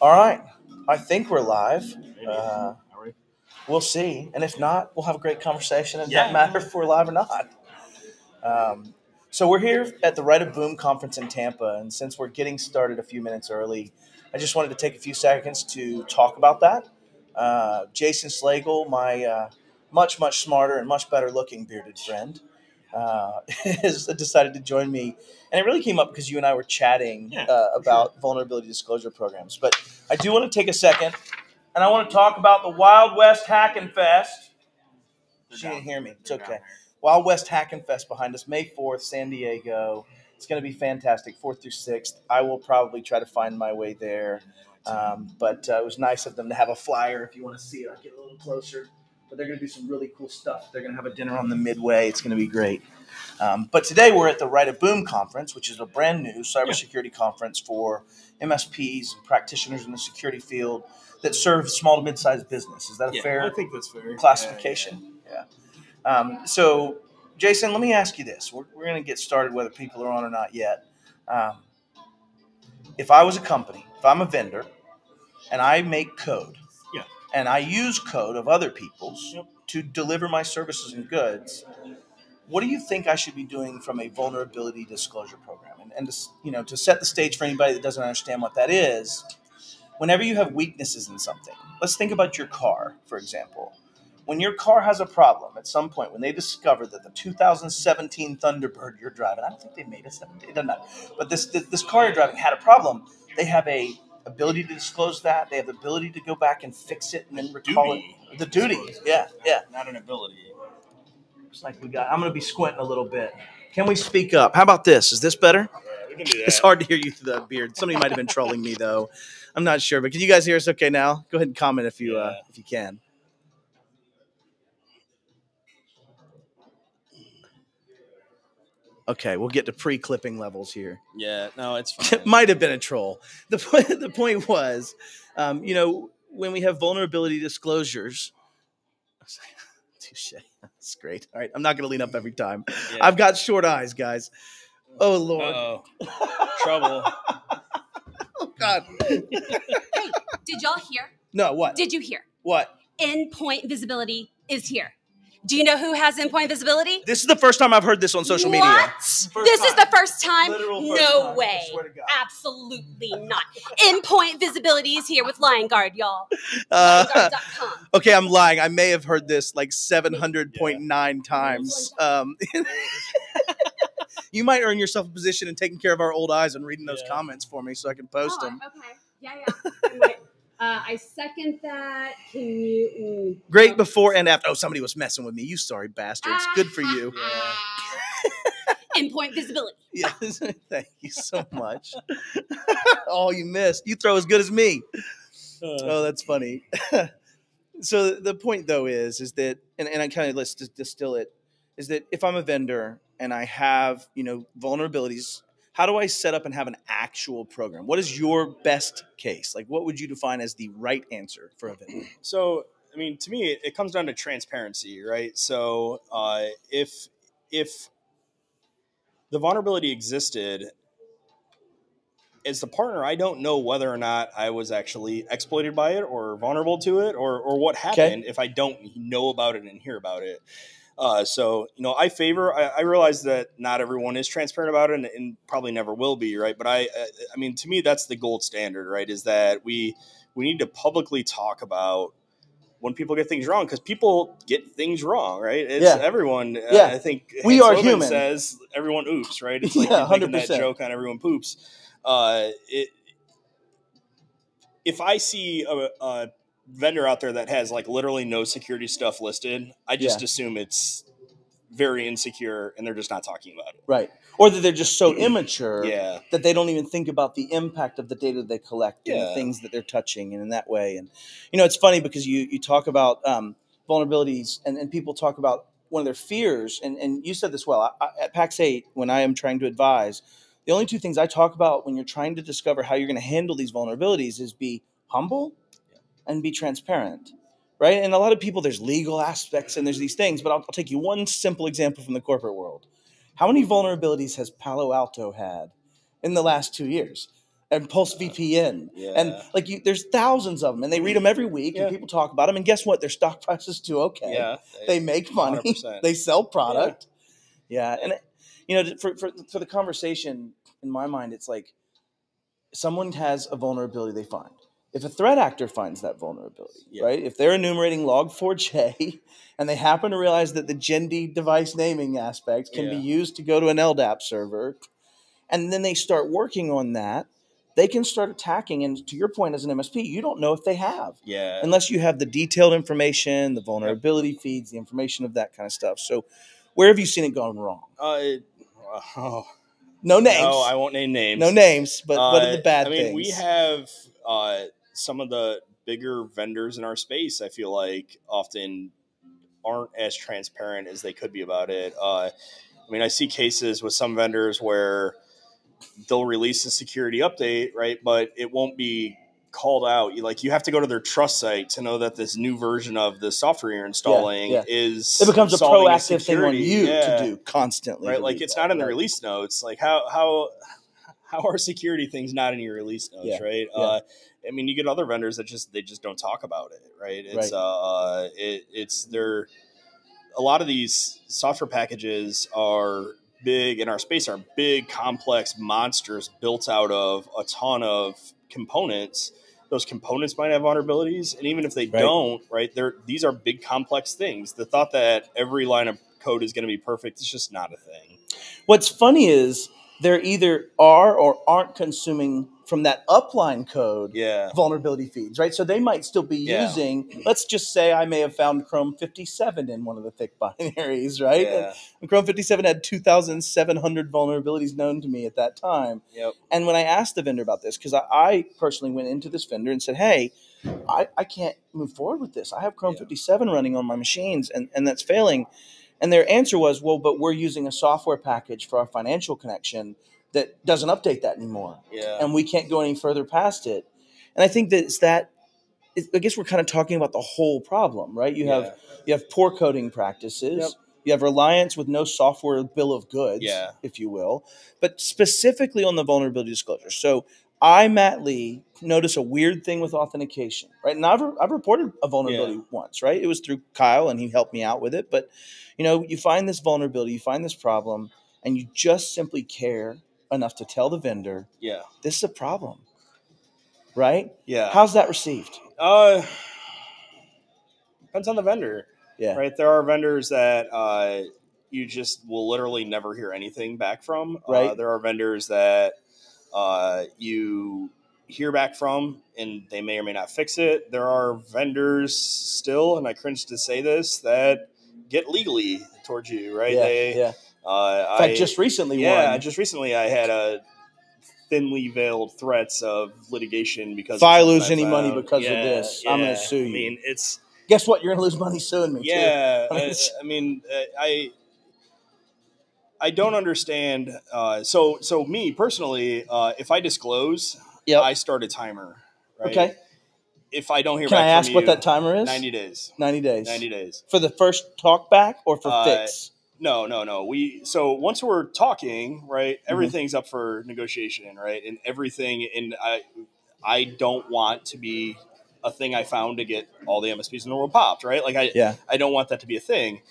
All right. I think we're live. Uh, we'll see. And if not, we'll have a great conversation. It Yeah. doesn't matter if we're live or not. Um, so we're here at the Right of Boom conference in Tampa. And since we're getting started a few minutes early, I just wanted to take a few seconds to talk about that. Uh, Jason Slagle, my uh, much, much smarter and much better looking bearded friend, uh, decided to join me. And it really came up because you and I were chatting Yeah, uh, about vulnerability disclosure programs. But I do want to take a second and I want to talk about the Wild West Hackin' Fest. They're She didn't hear me. It's they're down okay. Wild West Hackin' Fest behind us, May 4th, San Diego. It's going to be fantastic, 4th through 6th. I will probably try to find my way there. Um, but uh, it was nice of them to have a flyer. If you want to see it, I'll get a little closer. But they're going to do some really cool stuff. They're going to have a dinner on the Midway. It's going to be great. Um, but today we're at the Right of Boom conference, which is a brand new cybersecurity conference for MSPs and practitioners in the security field that serve small to mid-sized business. Is that a Yeah, fair I think that's fair. classification? Yeah. Um, so, Jason, let me ask you this. We're, we're going to get started whether people are on or not yet. Um, if I was a company, if I'm a vendor, and I make code, Yeah. And I use code of other people's Yep. to deliver my services and goods, what do you think I should be doing from a vulnerability disclosure program? And, and to, you know, to set the stage for anybody that doesn't understand what that is, whenever you have weaknesses in something, let's think about your car, for example. When your car has a problem at some point, when they discover that the 2017 Thunderbird you're driving, I don't think they made a 17, it doesn't matter, but this, this this car you're driving had a problem. They have a ability to disclose that. They have the ability to go back and fix it and then recall Duty. it. The duty, yeah, yeah. Not an ability. Looks like we got. I'm going to be squinting a little bit. Can we speak up? How about this? Is this better? we can do that. It's hard to hear you through the beard. Somebody might have been trolling me though. I'm not sure, but can you guys hear us okay now? Go ahead and comment if you uh, if you can. Okay, we'll get to pre-clipping levels here. Yeah, no, it's fine. It might have been a troll. The point, the point was, um, you know, when we have vulnerability disclosures. Touche. That's great. All right, I'm not going to lean up every time. Yeah. I've got short eyes, guys. Oh lord. Uh-oh. Trouble. Oh god. hey, Did y'all hear? No, what? Did you hear? what? Endpoint visibility is here. Do you know who has endpoint visibility? This is the first time I've heard this on social media. What? First this is the first time? Literal first no time, way. swear to God. Absolutely not. Endpoint visibility is here with Liongard, y'all. Uh, Liongard.com. okay, I'm lying. I may have heard this like 700.9 times. Um, you might earn yourself a position in taking care of our old eyes and reading those Yeah. comments for me so I can post Oh, them. Okay. Yeah, yeah. Uh, I second that. Can you? mm, Great um, before and after. Oh, somebody was messing with me. You sorry bastards. Good for you. Endpoint visibility. Yes, thank you so much. oh, you missed. You throw as good as me. Oh, that's funny. so the point though is, is that, and, and I kind of let's just distill it, is that if I'm a vendor and I have, you know, vulnerabilities, how do I set up and have an actual program? What is your best case? Like, what would you define as the right answer for a vendor? So, I mean, to me, it comes down to transparency, right? So, uh, if if the vulnerability existed as the partner, I don't know whether or not I was actually exploited by it or vulnerable to it or or what happened if I don't know about it and hear about it. Uh, so you know, I favor. I, I realize that not everyone is transparent about it, and, and probably never will be, right? But I, I, I mean, to me, that's the gold standard, right? Is that we we need to publicly talk about when people get things wrong because people get things wrong, right? It's Yeah. everyone. uh, Yeah. I think We Hans are Loman human. Says everyone oops, right? It's like Yeah, making that 100%. joke on everyone poops. Uh, it, if I see a, a vendor out there that has like literally no security stuff listed, I just Yeah. assume it's very insecure and they're just not talking about it. Right. Or that they're just so immature Yeah. that they don't even think about the impact of the data they collect and the things that they're touching and in that way and you know it's funny because you you talk about um, vulnerabilities and, and people talk about one of their fears and, and you said this well I, I, at Pax8 when i am trying to advise the only two things i talk about when you're trying to discover how you're going to handle these vulnerabilities is be humble and be transparent right and a lot of people there's legal aspects and there's these things but i'll, I'll take you one simple example from the corporate world how many vulnerabilities has palo alto had in the last two years and Pulse VPN. Yeah. And like you, there's thousands of them, and they read them every week, Yeah. and people talk about them. And guess what? Their stock prices do okay. yeah, They make money. 100%. They sell product. Yeah, and it- you know, for, for for the conversation, in my mind, it's like someone has a vulnerability they find. If a threat actor finds that vulnerability, Yeah. right? If they're enumerating log4j and they happen to realize that the GenD device naming aspect can be used to go to an LDAP server, and then they start working on that, they can start attacking. And to your point, as an MSP, you don't know if they have yeah, unless you have the detailed information, the vulnerability feeds, the information of that kind of stuff. So, where have you seen it gone wrong? Uh, it- oh, No names. No, I won't name names. no names, but what are the Uh, bad I mean, things? we have uh, some of the bigger vendors in our space. I feel like often aren't as transparent as they could be about it. Uh, I mean, I see cases with some vendors where they'll release a security update, right? But it won't be called out. You like you have to go to their trust site to know that this new version of the software you're installing yeah. is it becomes a proactive thing on you Yeah to do constantly. right like it's that, not in the right? release notes like how how how are security things not in your release notes Yeah, right yeah. uh i mean you get other vendors that just they just don't talk about it right it's Right. uh it, it's they're a lot of these software packages are big in our space are big complex monsters built out of a ton of components those components might have vulnerabilities and even if they Right. don't right they're these are big complex things the thought that every line of code is going to be perfect is just not a thing What's funny is there either are or aren't consuming from that upline code yeah vulnerability feeds, right? So they might still be Yeah. using, let's just say I may have found Chrome 57 in one of the thick binaries, right? yeah And Chrome 57 had 2,700 vulnerabilities known to me at that time. yep And when I asked the vendor about this, because I, I personally went into this vendor and said, hey, I, I can't move forward with this. I have Chrome Yeah. 57 running on my machines and, and that's failing. And their answer was, well, but we're using a software package for our financial connection that doesn't update that anymore. yeah And we can't go any further past it. And I think that it's that, I guess we're kind of talking about the whole problem, right? You have you have poor coding practices. Yep. You have reliance with no software bill of goods, Yeah. if you will, but specifically on the vulnerability disclosure. So I, Matt Lee, notice a weird thing with authentication, right? And I've, I've reported a vulnerability once, right? It was through Kyle and he helped me out with it. But, you know, you find this vulnerability, you find this problem, and you just simply care enough to tell the vendor, yeah this is a problem, right? yeah How's that received? uh depends on the vendor Yeah. right there are vendors that uh you just will literally never hear anything back from uh, Right. there are vendors that uh you hear back from and they may or may not fix it there are vendors still and i cringe to say this that get legally towards you right yeah, they yeah. uh In fact, I- just recently, yeah one. just recently i had a thinly veiled threats of litigation because If I lose any money because of this, I'm gonna sue you. I mean, it's Guess what? You're gonna lose money suing me. too. yeah. I mean, I, I uh, I don't understand. Uh, so so me personally, uh, if I disclose, Yep. I start a timer. Right? Okay. If I don't hear Can back I ask from what that timer is? Ninety days. 90 days. Ninety days. For the first talk back or for Uh, fix? No, no, no. We so once we're talking, right? Mm-hmm. Everything's up for negotiation, right? And everything, and I, I don't want to be a thing I found to get all the MSPs in the world popped, right? Like I, Yeah. I don't want that to be a thing.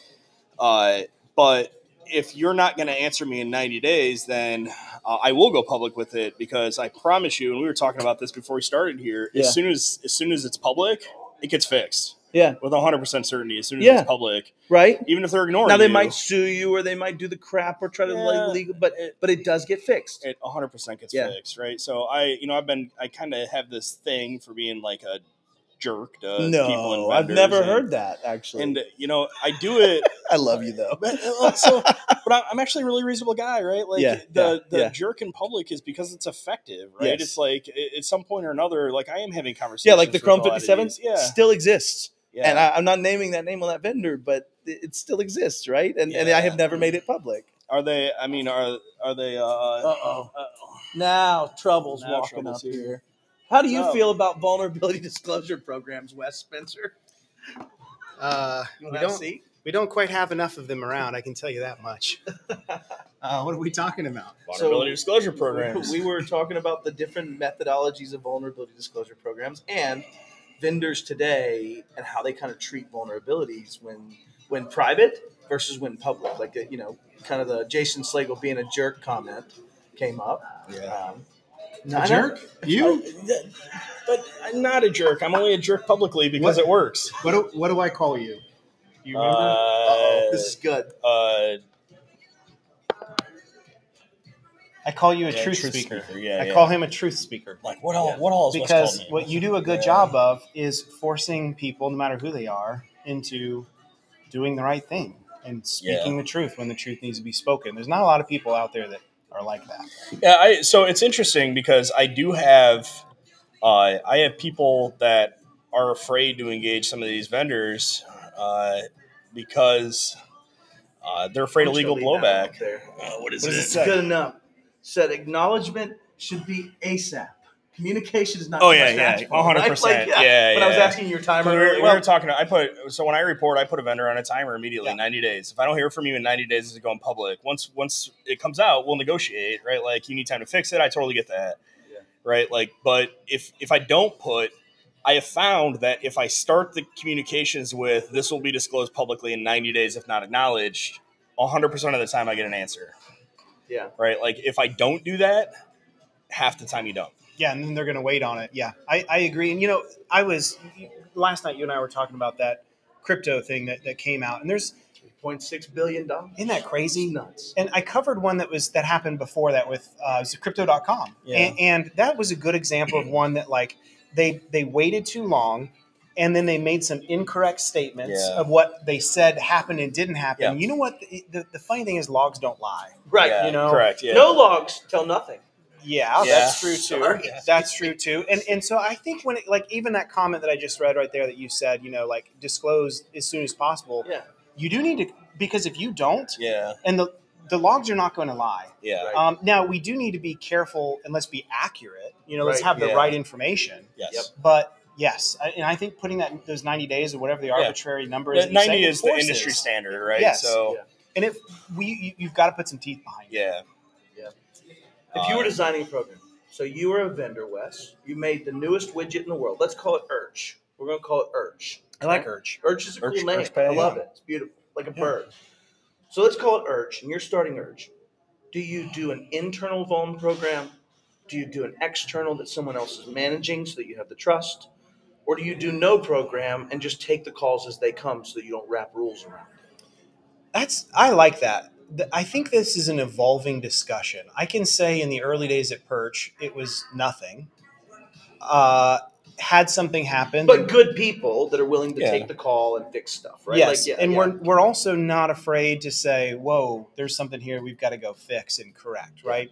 Uh, but if you're not going to answer me in 90 days, then uh, I will go public with it because I promise you. And we were talking about this before we started here. Yeah. As soon as as soon as it's public, it gets fixed Yeah. with 100 percent certainty. As soon as Yeah. it's public, Right? even if they're ignoring Now they you, might sue you or they might do the crap or try to Yeah. like legal, but it, but it does get fixed. it 100% gets Yeah. fixed, right? So I, you know, I've been, I kind of have this thing for being like a jerk to people and no, I've never and- heard that actually. And you know, I do it, I love you though. but, uh, so, but I- I'm actually a really reasonable guy, right? Like Yeah, the yeah, the yeah. jerk in public is because it's effective, right? Yes. It's like at some point or another, like I am having conversations. Yeah, like the Chrome a lot of 57 yeah, still exists. yeah. And I, I'm not naming that name on that vendor, but it, it still exists, right? And, and I have never made it public. are they? I mean, are are they? Uh, Uh-oh. uh, Now trouble's Now walking trouble's up here. here. How do you So- feel about vulnerability disclosure programs, Wes Spencer? Uh, we want to have a don't. We don't quite have enough of them around. I can tell you that much. uh, what are we talking about? Vulnerability disclosure programs. We were talking about the different methodologies of vulnerability disclosure programs and vendors today and how they kind of treat vulnerabilities when when private versus when public. Like uh, you know, kind of the Jason Slagle being a jerk comment came up. Yeah. Um, A jerk? You? but I'm not a jerk. I'm only a jerk publicly because What? it works. What do, what do I call you? You remember? Uh, this is good. uh, I call you a yeah, truth, speaker. Yeah, I yeah. call him a truth speaker. like what all? Yeah. What all? Is because called me? what you do a good Yeah. job of is forcing people, no matter who they are, into doing the right thing and speaking the truth when the truth needs to be spoken. There's not a lot of people out there that are like that. Yeah, I, so it's interesting because I do have, uh, I have people that are afraid to engage some of these vendors uh, because uh, they're afraid of legal gonna leave that one blowback. up There. Uh, what is What does it? it say? Good enough. Said acknowledgement should be ASAP. Communication is not. Oh, yeah, yeah, ask 100%. right? Like, Yeah, When I was asking your timer, We were, we were talking. I put so when I report, I put a vendor on a timer immediately, Yeah. ninety days. If I don't hear from you in ninety days, it's going public. Once once it comes out, we'll negotiate. Right? Like you need time to fix it. I totally get that. Yeah. Right? Like, but if if I don't put, I have found that if I start the communications with this will be disclosed publicly in ninety days, if not acknowledged, hundred percent of the time I get an answer. Yeah. Right? Like if I don't do that, half the time you don't. Yeah, and then they're going to wait on it. Yeah, I, I agree. And you know, I was last night. You and I were talking about that crypto thing that, that came out, and there's 0.6 billion dollars. isn't that crazy? Nuts. And I covered one that was that happened before that with uh, it was crypto.com. Yeah. And, and that was a good example of one that like they they waited too long and then they made some incorrect statements Yeah. of what they said happened and didn't happen. Yeah. You know what the, the, the funny thing is logs don't lie. Right. Yeah, you know, correct. Yeah. No logs tell nothing. Yeah, Yeah. that's true too. Sorry. That's true too. And and so I think when it, like even that comment that I just read right there that you said, you know, like disclose as soon as possible. Yeah. You do need to because if you don't, Yeah. and the the logs are not going to lie. Yeah. Right. Um, now we do need to be careful and let's be accurate. You know, let's have the yeah. right information. Yes. Yep. But yes, I, and I think putting that those ninety days or whatever the arbitrary number is, The 90 is the enforces. industry standard, right? Yes. So, Yeah. and if we you, you've got to put some teeth behind it. Yeah. Yeah. If you were Uh, designing a program, so you were a vendor, Wes, you made the newest widget in the world. Let's call it Urch. We're going to call it Urch. I like Urge. Urch is a cool name. I love it. It's beautiful, like a Yeah. bird. So let's call it Urch, and you're starting Urch. Do you do an internal vuln program? Do you do an external that someone else is managing so that you have the trust? Or do you do no program and just take the calls as they come so that you don't wrap rules around it? That's I like that. The- I think this is an evolving discussion. I can say in the early days at Perch, it was nothing. Uh, had something happen, But good people that are willing to Yeah. take the call and fix stuff, right? Yes, Like, yeah, and yeah. we're we're also not afraid to say, "Whoa, there's something here we've got to go fix and correct." Right,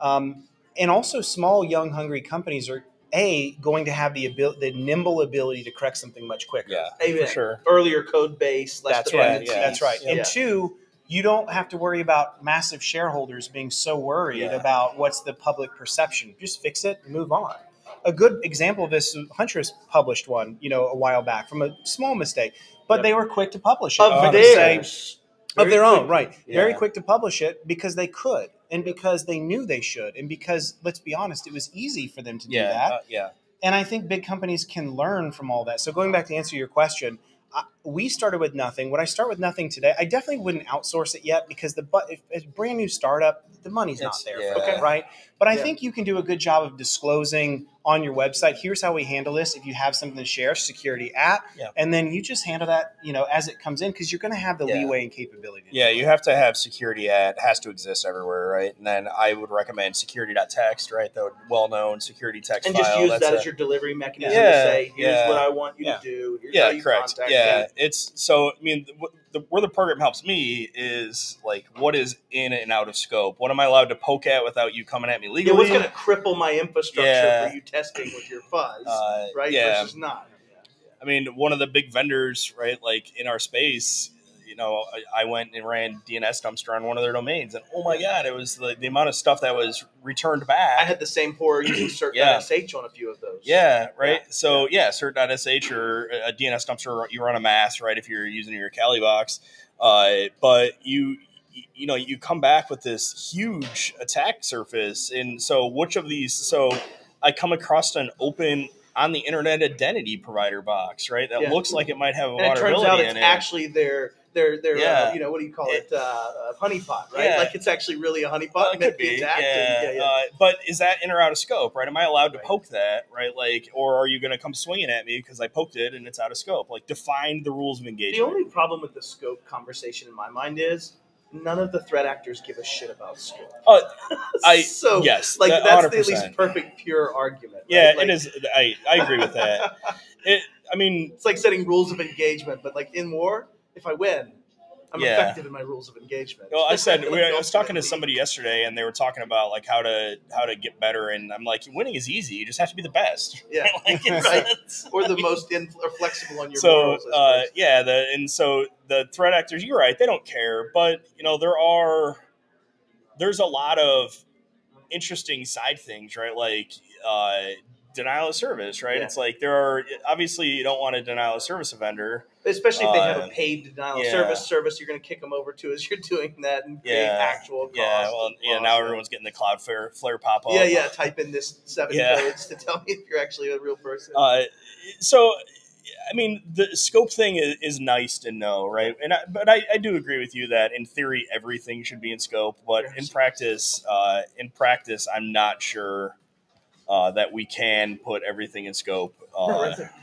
um, and also small, young, hungry companies are a going to have the ability, the nimble ability to correct something much quicker. Yeah. Amen. For sure. earlier code base. Less That's right. yeah. That's right. Yeah. And two, you don't have to worry about massive shareholders being so worried Yeah. about what's the public perception. Just fix it and move on. A good example of this, Huntress published one, you know, a while back from a small mistake, but Yep. they were quick to publish it. of Uh, theirs. of their own, quickly. right? Very quick to publish it because they could, and because they knew they should, and because let's be honest, it was easy for them to do that. uh, yeah. And I think big companies can learn from all that. So going back to answer your question, I, we started with nothing. Would I start with nothing today? I definitely wouldn't outsource it yet because the but brand new startup, the money's not It's- there yeah. for Okay. right? But I Yeah. think you can do a good job of disclosing on your website. Here's how we handle this. If you have something to share, security at, Yeah. and then you just handle that, you know, as it comes in because you're going to have the Yeah. leeway and capability. Yeah, you have to have security at has to exist everywhere, right? And then I would recommend security.txt, right? The well-known security text and file. just use That's that a- as your delivery mechanism Yeah, to say, here's yeah. what I want you Yeah. to do. Here's how yeah, you correct. contact Yeah, me. it's so. I mean, the, the, where the program helps me is like what is in and out of scope. What am I allowed to poke at without you coming at me Yeah, legally? what's going to cripple my infrastructure Yeah. for you testing with your fuzz, Uh, right? Yeah, Versus not. I mean, one of the big vendors, right? Like in our space, you know, I, I went and ran DNS dumpster on one of their domains, and oh my god, it was the, the amount of stuff that was returned back. I had the same horror using Yeah. crt.sh on a few of those. Yeah, right. Yeah. So yeah, crt.sh or a DNS dumpster you run Amass, right? If you're using your Kali box, uh, but you you know you come back with this huge attack surface, and so which of these? So I come across an open on the internet identity provider box, right? That Yeah. looks like it might have a And it turns vulnerability out it's it. actually their their their Yeah. uh, you know what do you call It- it, uh, uh, honeypot, right? Yeah. Like it's actually really a honeypot. Well, it could be, yeah. and- yeah, yeah. Uh, but is that in or out of scope, right? Am I allowed to Right. poke that, right? Like, or are you going to come swinging at me because I poked it and it's out of scope? Like, define the rules of engagement The only problem with the scope conversation in my mind is none of the threat actors give a shit about scope. Oh, I- so yes, like that- that's the at least perfect pure argument. yeah, right? Like, it is. I, I agree with that. It, I mean, It's like setting rules of engagement, but like in war, if I win, I'm Yeah. effective in my rules of engagement. well, I said we, I was talking to somebody yesterday, and they were talking about like how to how to get better, and I'm like, winning is easy. You just have to be the best. Yeah, Like, right. or the most in, or flexible on your so morals. Uh, yeah the and so the threat actors you're right they don't care but you know there are there's a lot of interesting side things right like uh, denial of service right Yeah. it's like there are obviously you don't want to denial of service a vendor Especially if they have uh, a paid denial of yeah. service service, you're going to kick them over to as you're doing that and Yeah. actual cost. yeah well yeah now everyone's getting the cloudflare flare pop up Yeah, yeah. Type in this seven Yeah. codes to tell me if you're actually a real person. Uh, so, I mean, the scope thing is, is nice to know, right? And I, but I, I do agree with you that in theory everything should be in scope, but in practice, uh, in practice, I'm not sure uh, that we can put everything in scope. Uh, right there. Good.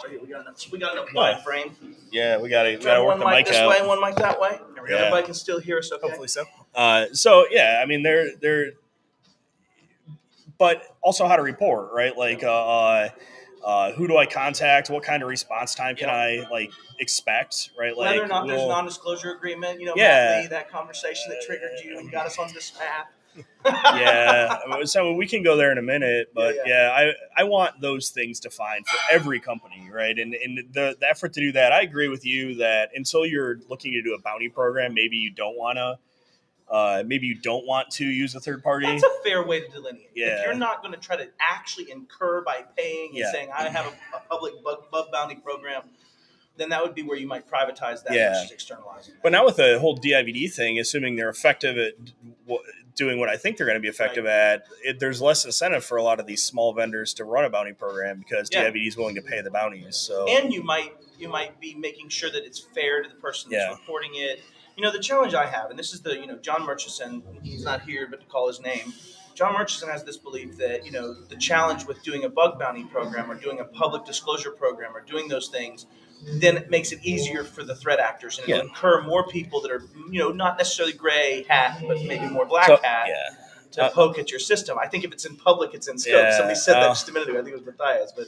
Sorry, we got enough. We got enough Yeah. frame. yeah, we got to we got to work one the mic mic this out. way, one mic that way. Every Yeah. Everybody can still hear us. Okay. Hopefully so. Uh, so yeah, I mean, they're they're, but also how to report, right? Like, uh, uh, uh, who do I contact? What kind of response time can I like expect? Right? Like, Whether or not there's a non-disclosure agreement, you know, Yeah. Lee, that conversation that triggered you and got us on this path. Yeah so we can go there in a minute but Yeah, yeah, I, I want those things defined for every company right and, and the, the effort to do that i agree with you that until you're looking to do a bounty program maybe you don't want to uh, maybe you don't want to use a third party That's a fair way to delineate. Yeah. If you're not going to try to actually incur by paying and Yeah. saying I have a, a public bug, bug bounty program, then that would be where you might privatize that Yeah. versus externalizing. that. but now with the whole DIVD thing assuming they're effective at doing what i think they're going to be effective at it, there's less incentive for a lot of these small vendors to run a bounty program because Yeah. DIVD is willing to pay the bounties so and you might you might be making sure that it's fair to the person Yeah. that's reporting it. You know, the challenge I have, and this is the you know John Murchison. He's not here, but to call his name, John Murchison has this belief that you know the challenge with doing a bug bounty program or doing a public disclosure program or doing those things. Then it makes it easier for the threat actors, and Yeah. incur more people that are, you know, not necessarily gray hat, but maybe more black So, hat yeah to Uh, poke at your system. I think if it's in public, it's in scope. Yeah, Somebody said that uh, just a minute ago. I think it was Matthias, but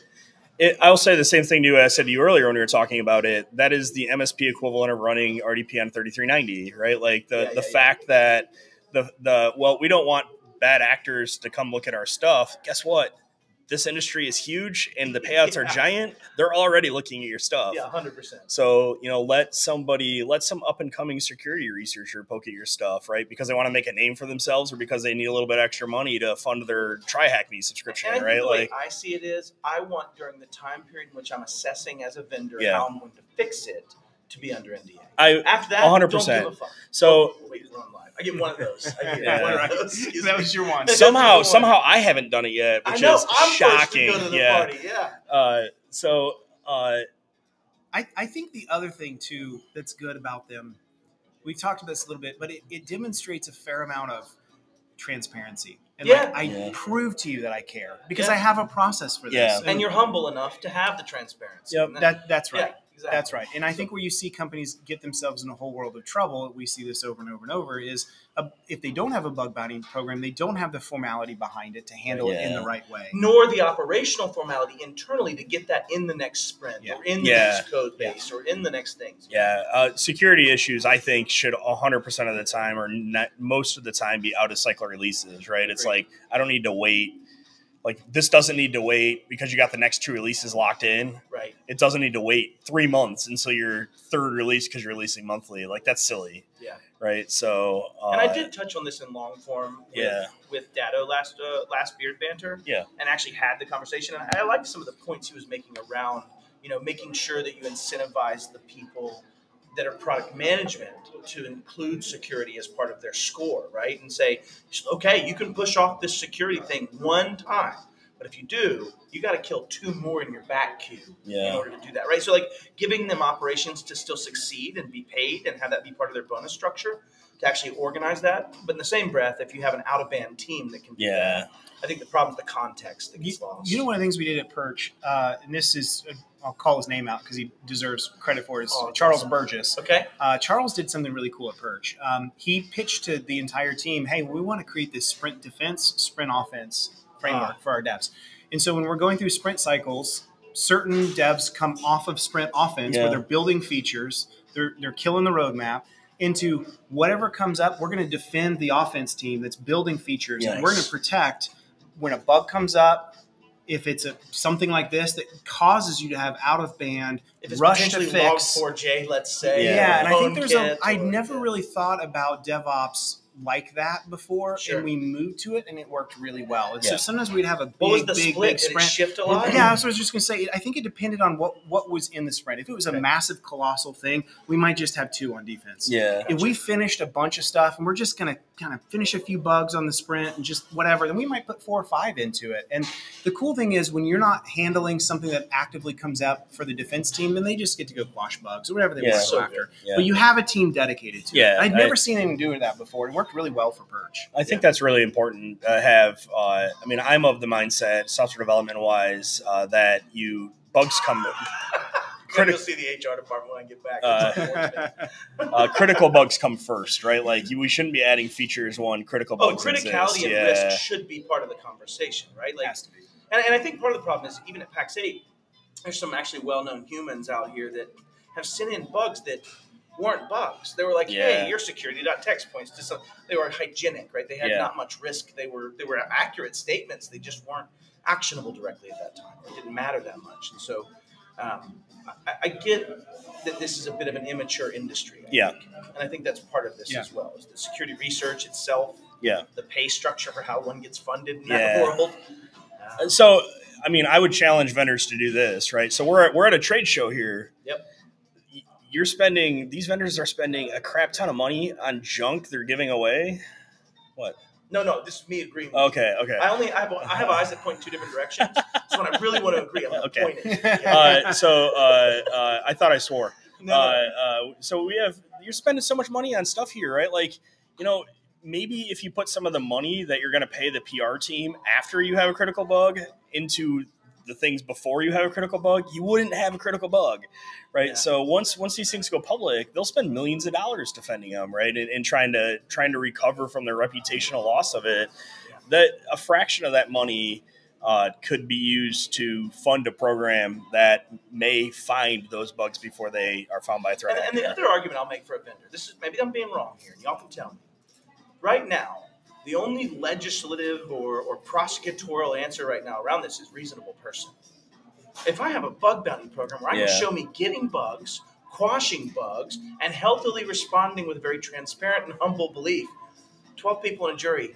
It, I'll say the same thing to you I said to you earlier when we were talking about it. That is the MSP equivalent of running RDP on 3390, right? Like the, the fact that the the well, we don't want bad actors to come look at our stuff. Guess what? This industry is huge and the payouts are giant. They're already looking at your stuff. yeah, hundred percent. So, you know, let somebody, let some up and coming security researcher poke at your stuff, right? Because they want to make a name for themselves or because they need a little bit extra money to fund their TryHackMe subscription, And right? the way Like, I see it is, I want during the time period in which I'm assessing as a vendor Yeah. how I'm going to fix it to be under NDA. I, After that, 100%. don't give a fuck. so Oh, wait, we're on live. I get one of those. I get Yeah. one of those. That was your one. Somehow somehow I haven't done it yet, I which know is I'm shocking. to go to the yeah. party. Yeah. Uh, so uh, I, I think the other thing too that's good about them, we've talked about this a little bit, but it, it demonstrates a fair amount of transparency. And Yeah. like, I Yeah. prove to you that I care because Yeah. I have a process for this. Yeah. And you're humble enough to have the transparency. Yep. That that's right. Yeah, exactly. That's right. And I think where you see companies get themselves in a whole world of trouble, we see this over and over and over, is a, if they don't have a bug bounty program, they don't have the formality behind it to handle it in the right way. Nor the operational formality internally to get that in the next sprint Yeah. or in the Yeah. next code base or in the next things. yeah, uh, security issues I think should 100% of the time or not, most of the time be out of cycle releases, right? It's Agreed. like I don't need to wait. Like this doesn't need to wait because you got the next two releases locked in. Right. It doesn't need to wait three months until your third release because you're releasing monthly. Like that's silly. Yeah. Right. So. Uh, and I did touch on this in long form. With, Yeah. With Dado last uh, last beard banter. Yeah. And actually had the conversation, and I liked some of the points he was making around, you know, making sure that you incentivize the people that are product management to include security as part of their score, right? And say, okay, you can push off this security thing one time, but if you do, you got to kill two more in your back queue in order to do that, right? So, like giving them operations to still succeed and be paid and have that be part of their bonus structure to actually organize that. But in the same breath, if you have an out of band team that can Yeah. That, I think the problem is the context that You, lost. you know, one of the things we did at Perch, uh, and this is, uh, I'll call his name out because he deserves credit for it, is Oh, Charles awesome. Burgess. okay? Uh, Charles did something really cool at Perch. Um, he pitched to the entire team, hey, we want to create this sprint defense, sprint offense framework Ah. for our devs. And so when we're going through sprint cycles, certain devs come off of sprint offense Yeah. where they're building features, they're, they're killing the roadmap. Into whatever comes up, we're going to defend the offense team that's building features, and we're going to protect when a bug comes up. If it's a something like this that causes you to have out of band, If it's rush to potentially log fix, 4j, let's say. Yeah. yeah, and I think there's a. kit never yeah. really thought about DevOps like that before, Sure. and we moved to it, and it worked really well. And so sometimes we'd have a big, What was the big, split? big sprint. shift a lot? Yeah, so I was just gonna say. I think it depended on what what was in the sprint. If it was a Okay. massive, colossal thing, we might just have two on defense. Yeah. If we finished a bunch of stuff and we're just gonna kind of finish a few bugs on the sprint and just whatever, then we might put four or five into it. And the cool thing is when you're not handling something that actively comes up for the defense team, then they just get to go quash bugs or whatever they Yeah. want to So go after. Yeah. But you have a team dedicated to Yeah, it. I'd I- never seen anyone doing that before. It worked really well for Perch. I think that's really important to have. Uh, I mean, I'm of the mindset, software development wise, uh, that you bugs come. Critical. You'll see the HR department when I get back. Uh, Uh, critical bugs come first, right? Like you, we shouldn't be adding features when critical oh, bugs criticality and yeah. risk should be part of the conversation, right? Like, has to be. and, and I think part of the problem is even at Pax8, there's some actually well-known humans out here that have sent in bugs that weren't bugs. They were like, Yeah. "Hey, your security.txt points to some." They were hygienic, right? They had Yeah. not much risk. They were they were accurate statements. They just weren't actionable directly at that time. It didn't matter that much. And so, um, I, I get that this is a bit of an immature industry. I Yeah. think. and I think that's part of this Yeah. as well. Is the security research itself, Yeah. the pay structure for how one gets funded in Yeah. that world. Uh, So, I mean, I would challenge vendors to do this, right? So we're at, we're at a trade show here. Yep. You're spending these vendors are spending a crap ton of money on junk they're giving away. What? No, no, this is me agreeing. with Okay, okay. I only I have, I have eyes that point in two different directions. So when I really want to agree, I'm Okay. pointing. Uh, so uh, uh, I thought I swore. No, Uh, no. uh, so we have you're spending so much money on stuff here, right? Like, you know, maybe if you put some of the money that you're going to pay the PR team after you have a critical bug into the things before you have a critical bug, you wouldn't have a critical bug, right? Yeah. So once once these things go public, they'll spend millions of dollars defending them, right, and, and trying to trying to recover from their reputational loss of it. Yeah. That a fraction of that money uh, could be used to fund a program that may find those bugs before they are found by a threat And, and the other argument I'll make for a vendor, this is maybe I'm being wrong here, and y'all can tell me. Right now, the only legislative or, or prosecutorial answer right now around this is reasonable person. If I have a bug bounty program where I Yeah. can show me getting bugs, quashing bugs, and healthily responding with very transparent and humble belief, 12 people in a jury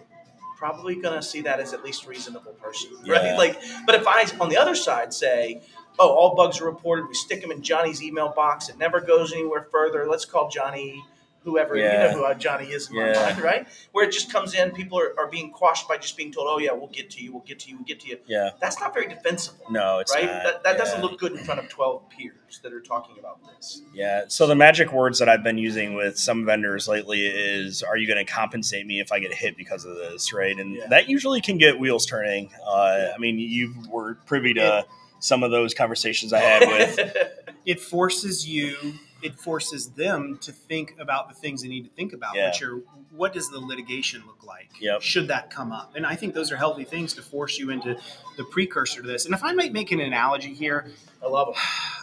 probably going to see that as at least reasonable person, Yeah. right? Like, but if I on the other side say, oh, all bugs are reported, we stick them in Johnny's email box, it never goes anywhere further. Let's call Johnny, whoever Yeah. you know who uh, Johnny is in Yeah. my mind, right? Where it just comes in, people are, are being quashed by just being told, oh yeah, we'll get to you, we'll get to you, we'll get to you. Yeah, That's not very defensible. no, it's right? not. That, that doesn't look good in front of 12 peers that are talking about this. Yeah. So the magic words that I've been using with some vendors lately is, "Are you going to compensate me if I get hit because of this?" Right, and Yeah. that usually can get wheels turning. Uh, Yeah. I mean, you were privy to some of those conversations I had with. it forces you it forces them to think about the things they need to think about Yeah. which are what does the litigation look like Yep. should that come up and i think those are healthy things to force you into the precursor to this and if i might make an analogy here I love them.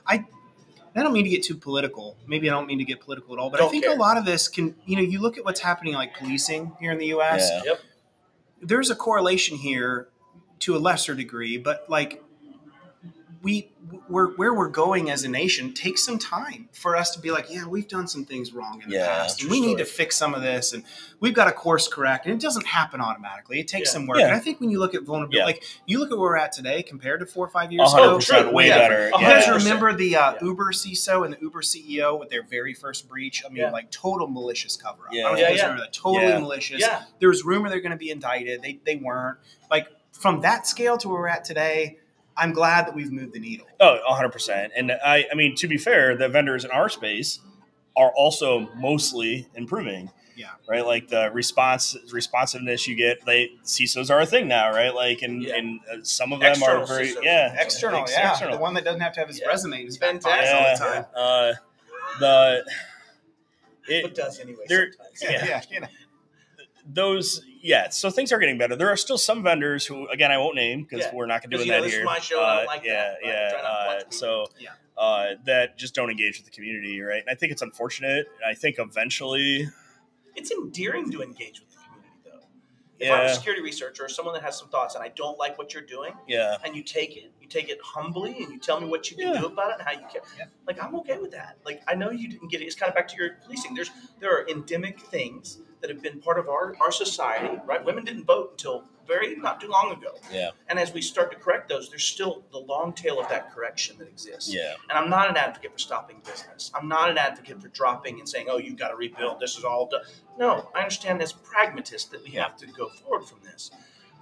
I I don't mean to get too political. Maybe I don't mean to get political at all, but I Don't think care. a lot of this can, you know, you look at what's happening like policing here in the US. Yeah. Yep. There's a correlation here to a lesser degree, but like we we're, where we're going as a nation takes some time for us to be like, yeah, we've done some things wrong in the Yeah, past, and true we need to fix some of this, and we've got to course correct. And it doesn't happen automatically; it takes Yeah. some work. Yeah. And I think when you look at vulnerability, Yeah. like you look at where we're at today compared to four or five years hundred ago. percent, true. way Yeah. better. A You Yeah. guys 100%. remember the uh, Yeah. Uber CISO and the Uber CEO with their very first breach? I mean, Yeah. like total malicious cover up. Yeah. I don't know Yeah, if you yeah. remember that. Totally Yeah. malicious. Yeah. There was rumor they're going to be indicted. They they weren't. Like from that scale to where we're at today, I'm glad that we've moved the needle. Oh, 100%. And I, I mean, to be fair, the vendors in our space are also mostly improving. Yeah. Right. Like the response responsiveness you get, they CISOs are a thing now, right? Like, and, Yeah. and uh, some of them External are very, CISOs. yeah. External, ex- yeah, external. the one that doesn't have to have his Yeah. resume in his back pocket Fantastic. all the time. Uh, the, It it, does anyway. They're- sometimes. Yeah. yeah, you know. those, yeah. So things are getting better. There are still some vendors who, again, I won't name because Yeah. we're not going to do you know, that this is here. my show and I don't Uh, like yeah, that, yeah. Try not to Uh, so, Yeah. uh, that just don't engage with the community, right? And I think it's unfortunate. I think eventually, It's endearing to engage with the community, though. If I'm a security researcher or someone that has some thoughts and I don't like what you're doing, yeah, and you take it, you take it humbly, and you tell me what you can Yeah. do about it and how you can. Yeah. Like I'm okay with that. Like I know you didn't get it. It's kind of back to your policing. There's there are endemic things that have been part of our our society, right? Women didn't vote until very not too long ago, yeah, and as we start to correct those, there's still the long tail of that correction that exists. yeah, And I'm not an advocate for stopping business. I'm not an advocate for dropping and saying, "Oh, you've got to rebuild. This is all done." No, I understand as pragmatists that we have to go forward from this,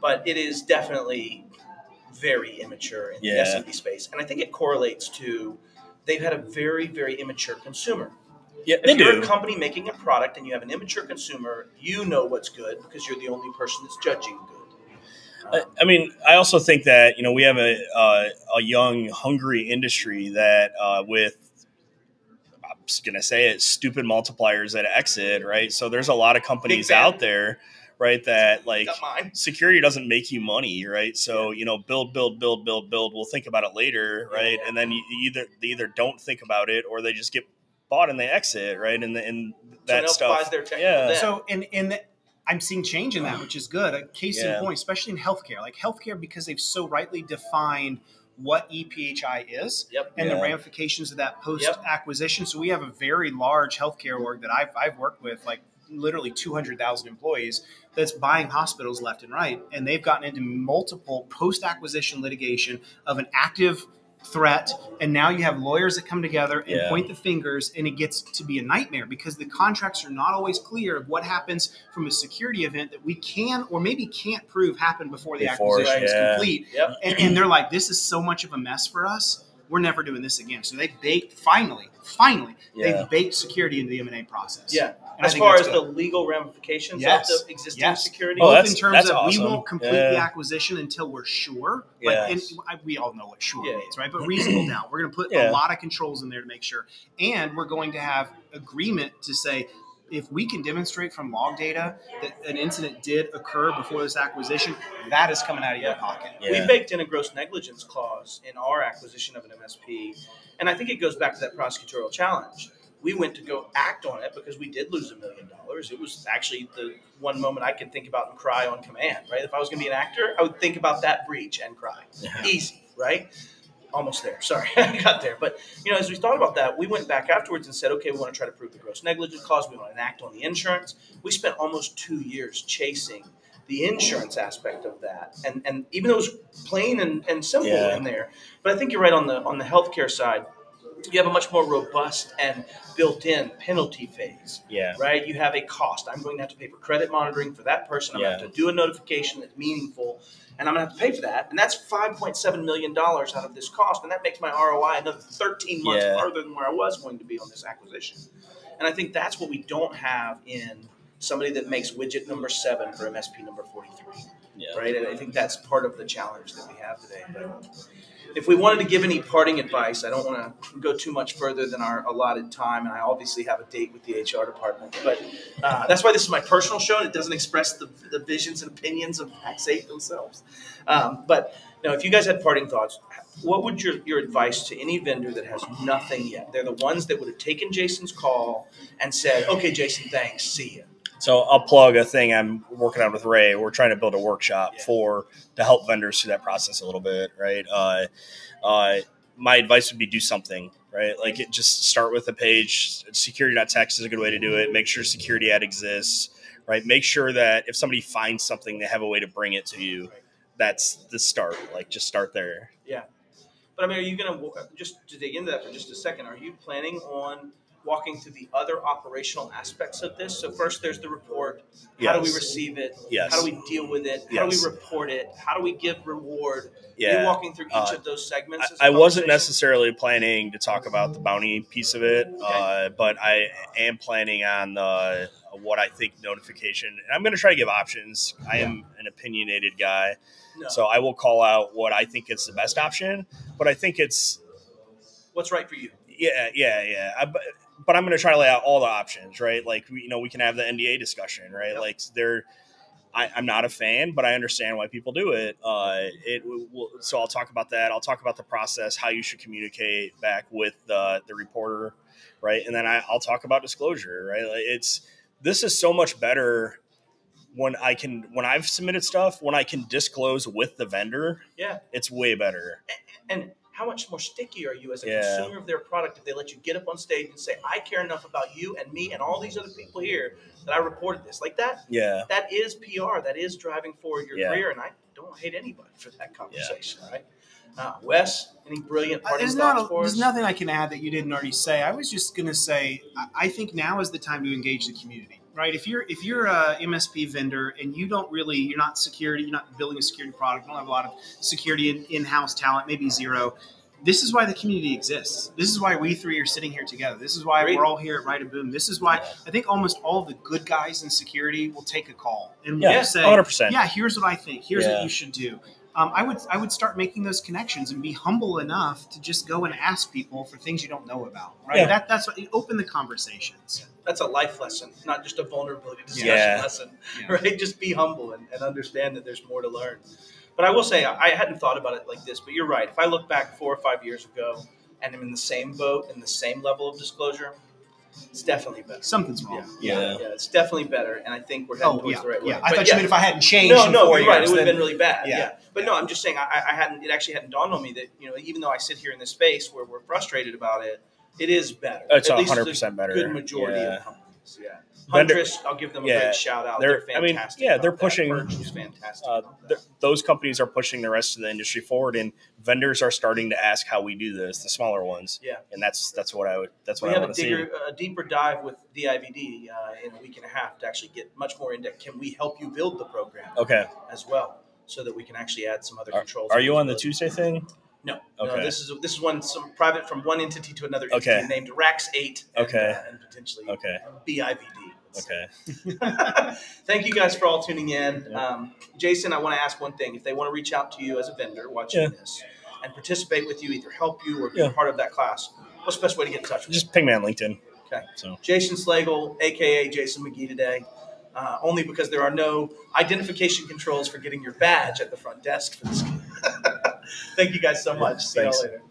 but it is definitely very immature in Yeah. the SMB space, and I think it correlates to they've had a very, very immature consumer. Yeah. If They you're do. a company making a product and you have an immature consumer, you know what's good because you're the only person that's judging good. I, I mean, I also think that you know we have a uh, a young, hungry industry that uh, with I'm just gonna say it, stupid multipliers that exit, right? So there's a lot of companies out there, right, that like security doesn't make you money, right? So you know, build, build, build, build, build. We'll think about it later, right? Yeah. And then you either they either don't think about it or they just get bought and they exit, right? And the, and that Someone else stuff, buys their yeah. So in in the, I'm seeing change in that, which is good. A case Yeah. in point, especially in healthcare, like healthcare, because they've so rightly defined what EPHI is Yep. and the ramifications of that post acquisition. So we have a very large healthcare org that I've I've worked with, like literally 200,000 employees that's buying hospitals left and right and they've gotten into multiple post acquisition litigation of an active threat and now you have lawyers that come together and Yeah. point the fingers and it gets to be a nightmare because the contracts are not always clear of what happens from a security event that we can or maybe can't prove happened before the Before, acquisition is yeah. complete Yep. and, and they're like this is so much of a mess for us we're never doing this again so they baked finally finally Yeah. they've baked security into the m&a process Yeah. And As far as that's the legal ramifications Yes. of the existing Yes. security, Oh, both in terms that's of we won't complete the acquisition until we're sure. Yes. And we all know what sure Yeah. means, right? But reasonable now. We're going to put Yeah. a lot of controls in there to make sure, and we're going to have agreement to say if we can demonstrate from log data that an incident did occur before this acquisition, that is coming out of your pocket. Yeah. we baked in a gross negligence clause in our acquisition of an MSP, and I think it goes back to that prosecutorial challenge. We went to go act on it because we did lose a million dollars. It was actually the one moment I could think about and cry on command, right? If I was going to be an actor, I would think about that breach and cry. Easy, right? Almost there. Sorry, I got there. But you know, as we thought about that, we went back afterwards and said, okay, we want to try to prove the gross negligence clause. We want to enact on the insurance. We spent almost two years chasing the insurance aspect of that, and and even though it was plain and, and simple Yeah. in there, but I think you're right on the on the healthcare side. You have a much more robust and built-in penalty phase yeah, right? You have a cost. I'm going to have to pay for credit monitoring for that person. I'm going to have to do a notification that's meaningful, and I'm going to have to pay for that. And that's $5.7 million out of this cost. And that makes my ROI another 13 months Yeah. farther than where I was going to be on this acquisition. And I think that's what we don't have in somebody that makes widget number seven for MSP number 43 yeah. right? And I think that's part of the challenge that we have today. But if we wanted to give any parting advice, I don't want to go too much further than our allotted time, and I obviously have a date with the HR department. But uh, that's why this is my personal show, and it doesn't express the, the visions and opinions of Pax8 themselves. Um, but now, if you guys had parting thoughts, what would your, your advice to any vendor that has nothing yet? They're the ones that would have taken Jason's call and said, "Okay, Jason, thanks, see you." So I'll plug a thing I'm working on with Ray. We're trying to build a workshop Yeah. for to help vendors through that process a little bit, right? Uh, uh, my advice would be do something, right? Like it, just start with a page. Security.txt is a good way to do it. Make sure security ad exists, right? Make sure that if somebody finds something, they have a way to bring it to you. That's the start. Like just start there. Yeah. But I mean, are you going to just to dig into that for just a second? Are you planning on walking through the other operational aspects of this? So first, there's the report. How do we receive it? Yes. How do we deal with it? How do we report it? How do we give reward? Yeah. you walking through each Uh, of those segments? I, I wasn't necessarily planning to talk about the bounty piece of it, uh, but I am planning on the what I think notification. And I'm going to try to give options. I am an opinionated guy, No. so I will call out what I think is the best option. But I think it's What's right for you? yeah, yeah, yeah. I, but, I'm going to try to lay out all the options, right? Like we, you know, we can have the NDA discussion, right? Yep. Like there. I, I'm not a fan, but I understand why people do it. Uh, it will, so I'll talk about that. I'll talk about the process, how you should communicate back with the the reporter, right? And then I, I'll talk about disclosure, right? Like it's this is so much better when I can when I've submitted stuff when I can disclose with the vendor. Yeah. it's way better. And how much more sticky are you as a Yeah. consumer of their product if they let you get up on stage and say, "I care enough about you and me and all these other people here that I reported this"? Like that. Yeah, That is PR. That is driving forward your Yeah. career, and I don't hate anybody for that conversation, right? Uh, Wes, any brilliant Uh, There's thoughts not. for there's nothing I can add that you didn't already say. I was just going to say, I, I think now is the time to engage the community, right? If you're if you're a MSP vendor and you don't really, you're not security, you're not building a security product, you don't have a lot of security in, in-house talent, maybe zero. This is why the community exists. This is why we three are sitting here together. This is why Agreed. we're all here at Right of Boom. This is why I think almost all the good guys in security will take a call and yeah, will say, hundred percent. yeah, here's what I think. Here's Yeah. what you should do. Um, I would I would start making those connections and be humble enough to just go and ask people for things you don't know about. Right. Yeah. That that's what open the conversations. That's a life lesson, not just a vulnerability discussion Yeah. lesson, Yeah. right? Just be humble and, and understand that there's more to learn. But I will say, I I hadn't thought about it like this, but you're right. If I look back four or five years ago and I'm in the same boat and the same level of disclosure, it's definitely better. Something's wrong. Yeah. Yeah, it's definitely better, and I think we're heading Oh towards yeah, the right way. yeah. I But thought yeah, you meant if I hadn't changed. no, in no, four you're right. It would have been really bad. Yeah. Yeah. But no, I'm just saying I, I hadn't. It actually hadn't dawned on me that you know, even though I sit here in this space where we're frustrated about it, it is better. It's At least hundred percent better. Good majority Yeah. of companies. Yeah. Vendor- Huntress, I'll give them a Yeah. great shout out. They're- They're, I mean, fantastic. yeah, they're pushing, Purge fantastic. Uh, about th- those companies are pushing the rest of the industry forward, and vendors are starting to ask how we do this. The smaller ones, Yeah. and that's that's what I would that's we what I have a want to see. a deeper dive with DIVD uh, in a week and a half to actually get much more into. Can we help you build the program Okay, as well, so that we can actually add some other are, controls? are you on the to Tuesday thing? No, no. This is this is one some private from one entity to another entity Okay. named Pax8. And, Okay. uh, and potentially Okay, DIVD. okay. Thank you guys for all tuning in. Yeah. Um, Jason, I want to ask one thing. If they want to reach out to you as a vendor watching Yeah. this and participate with you, either help you or be Yeah. part of that class, what's the best way to get in touch with you? Just ping me on LinkedIn. Okay. So Jason Slagle, aka Jason McGee, today. Uh, only because there are no identification controls for getting your badge at the front desk for this. Thank you guys so much. See y'all later.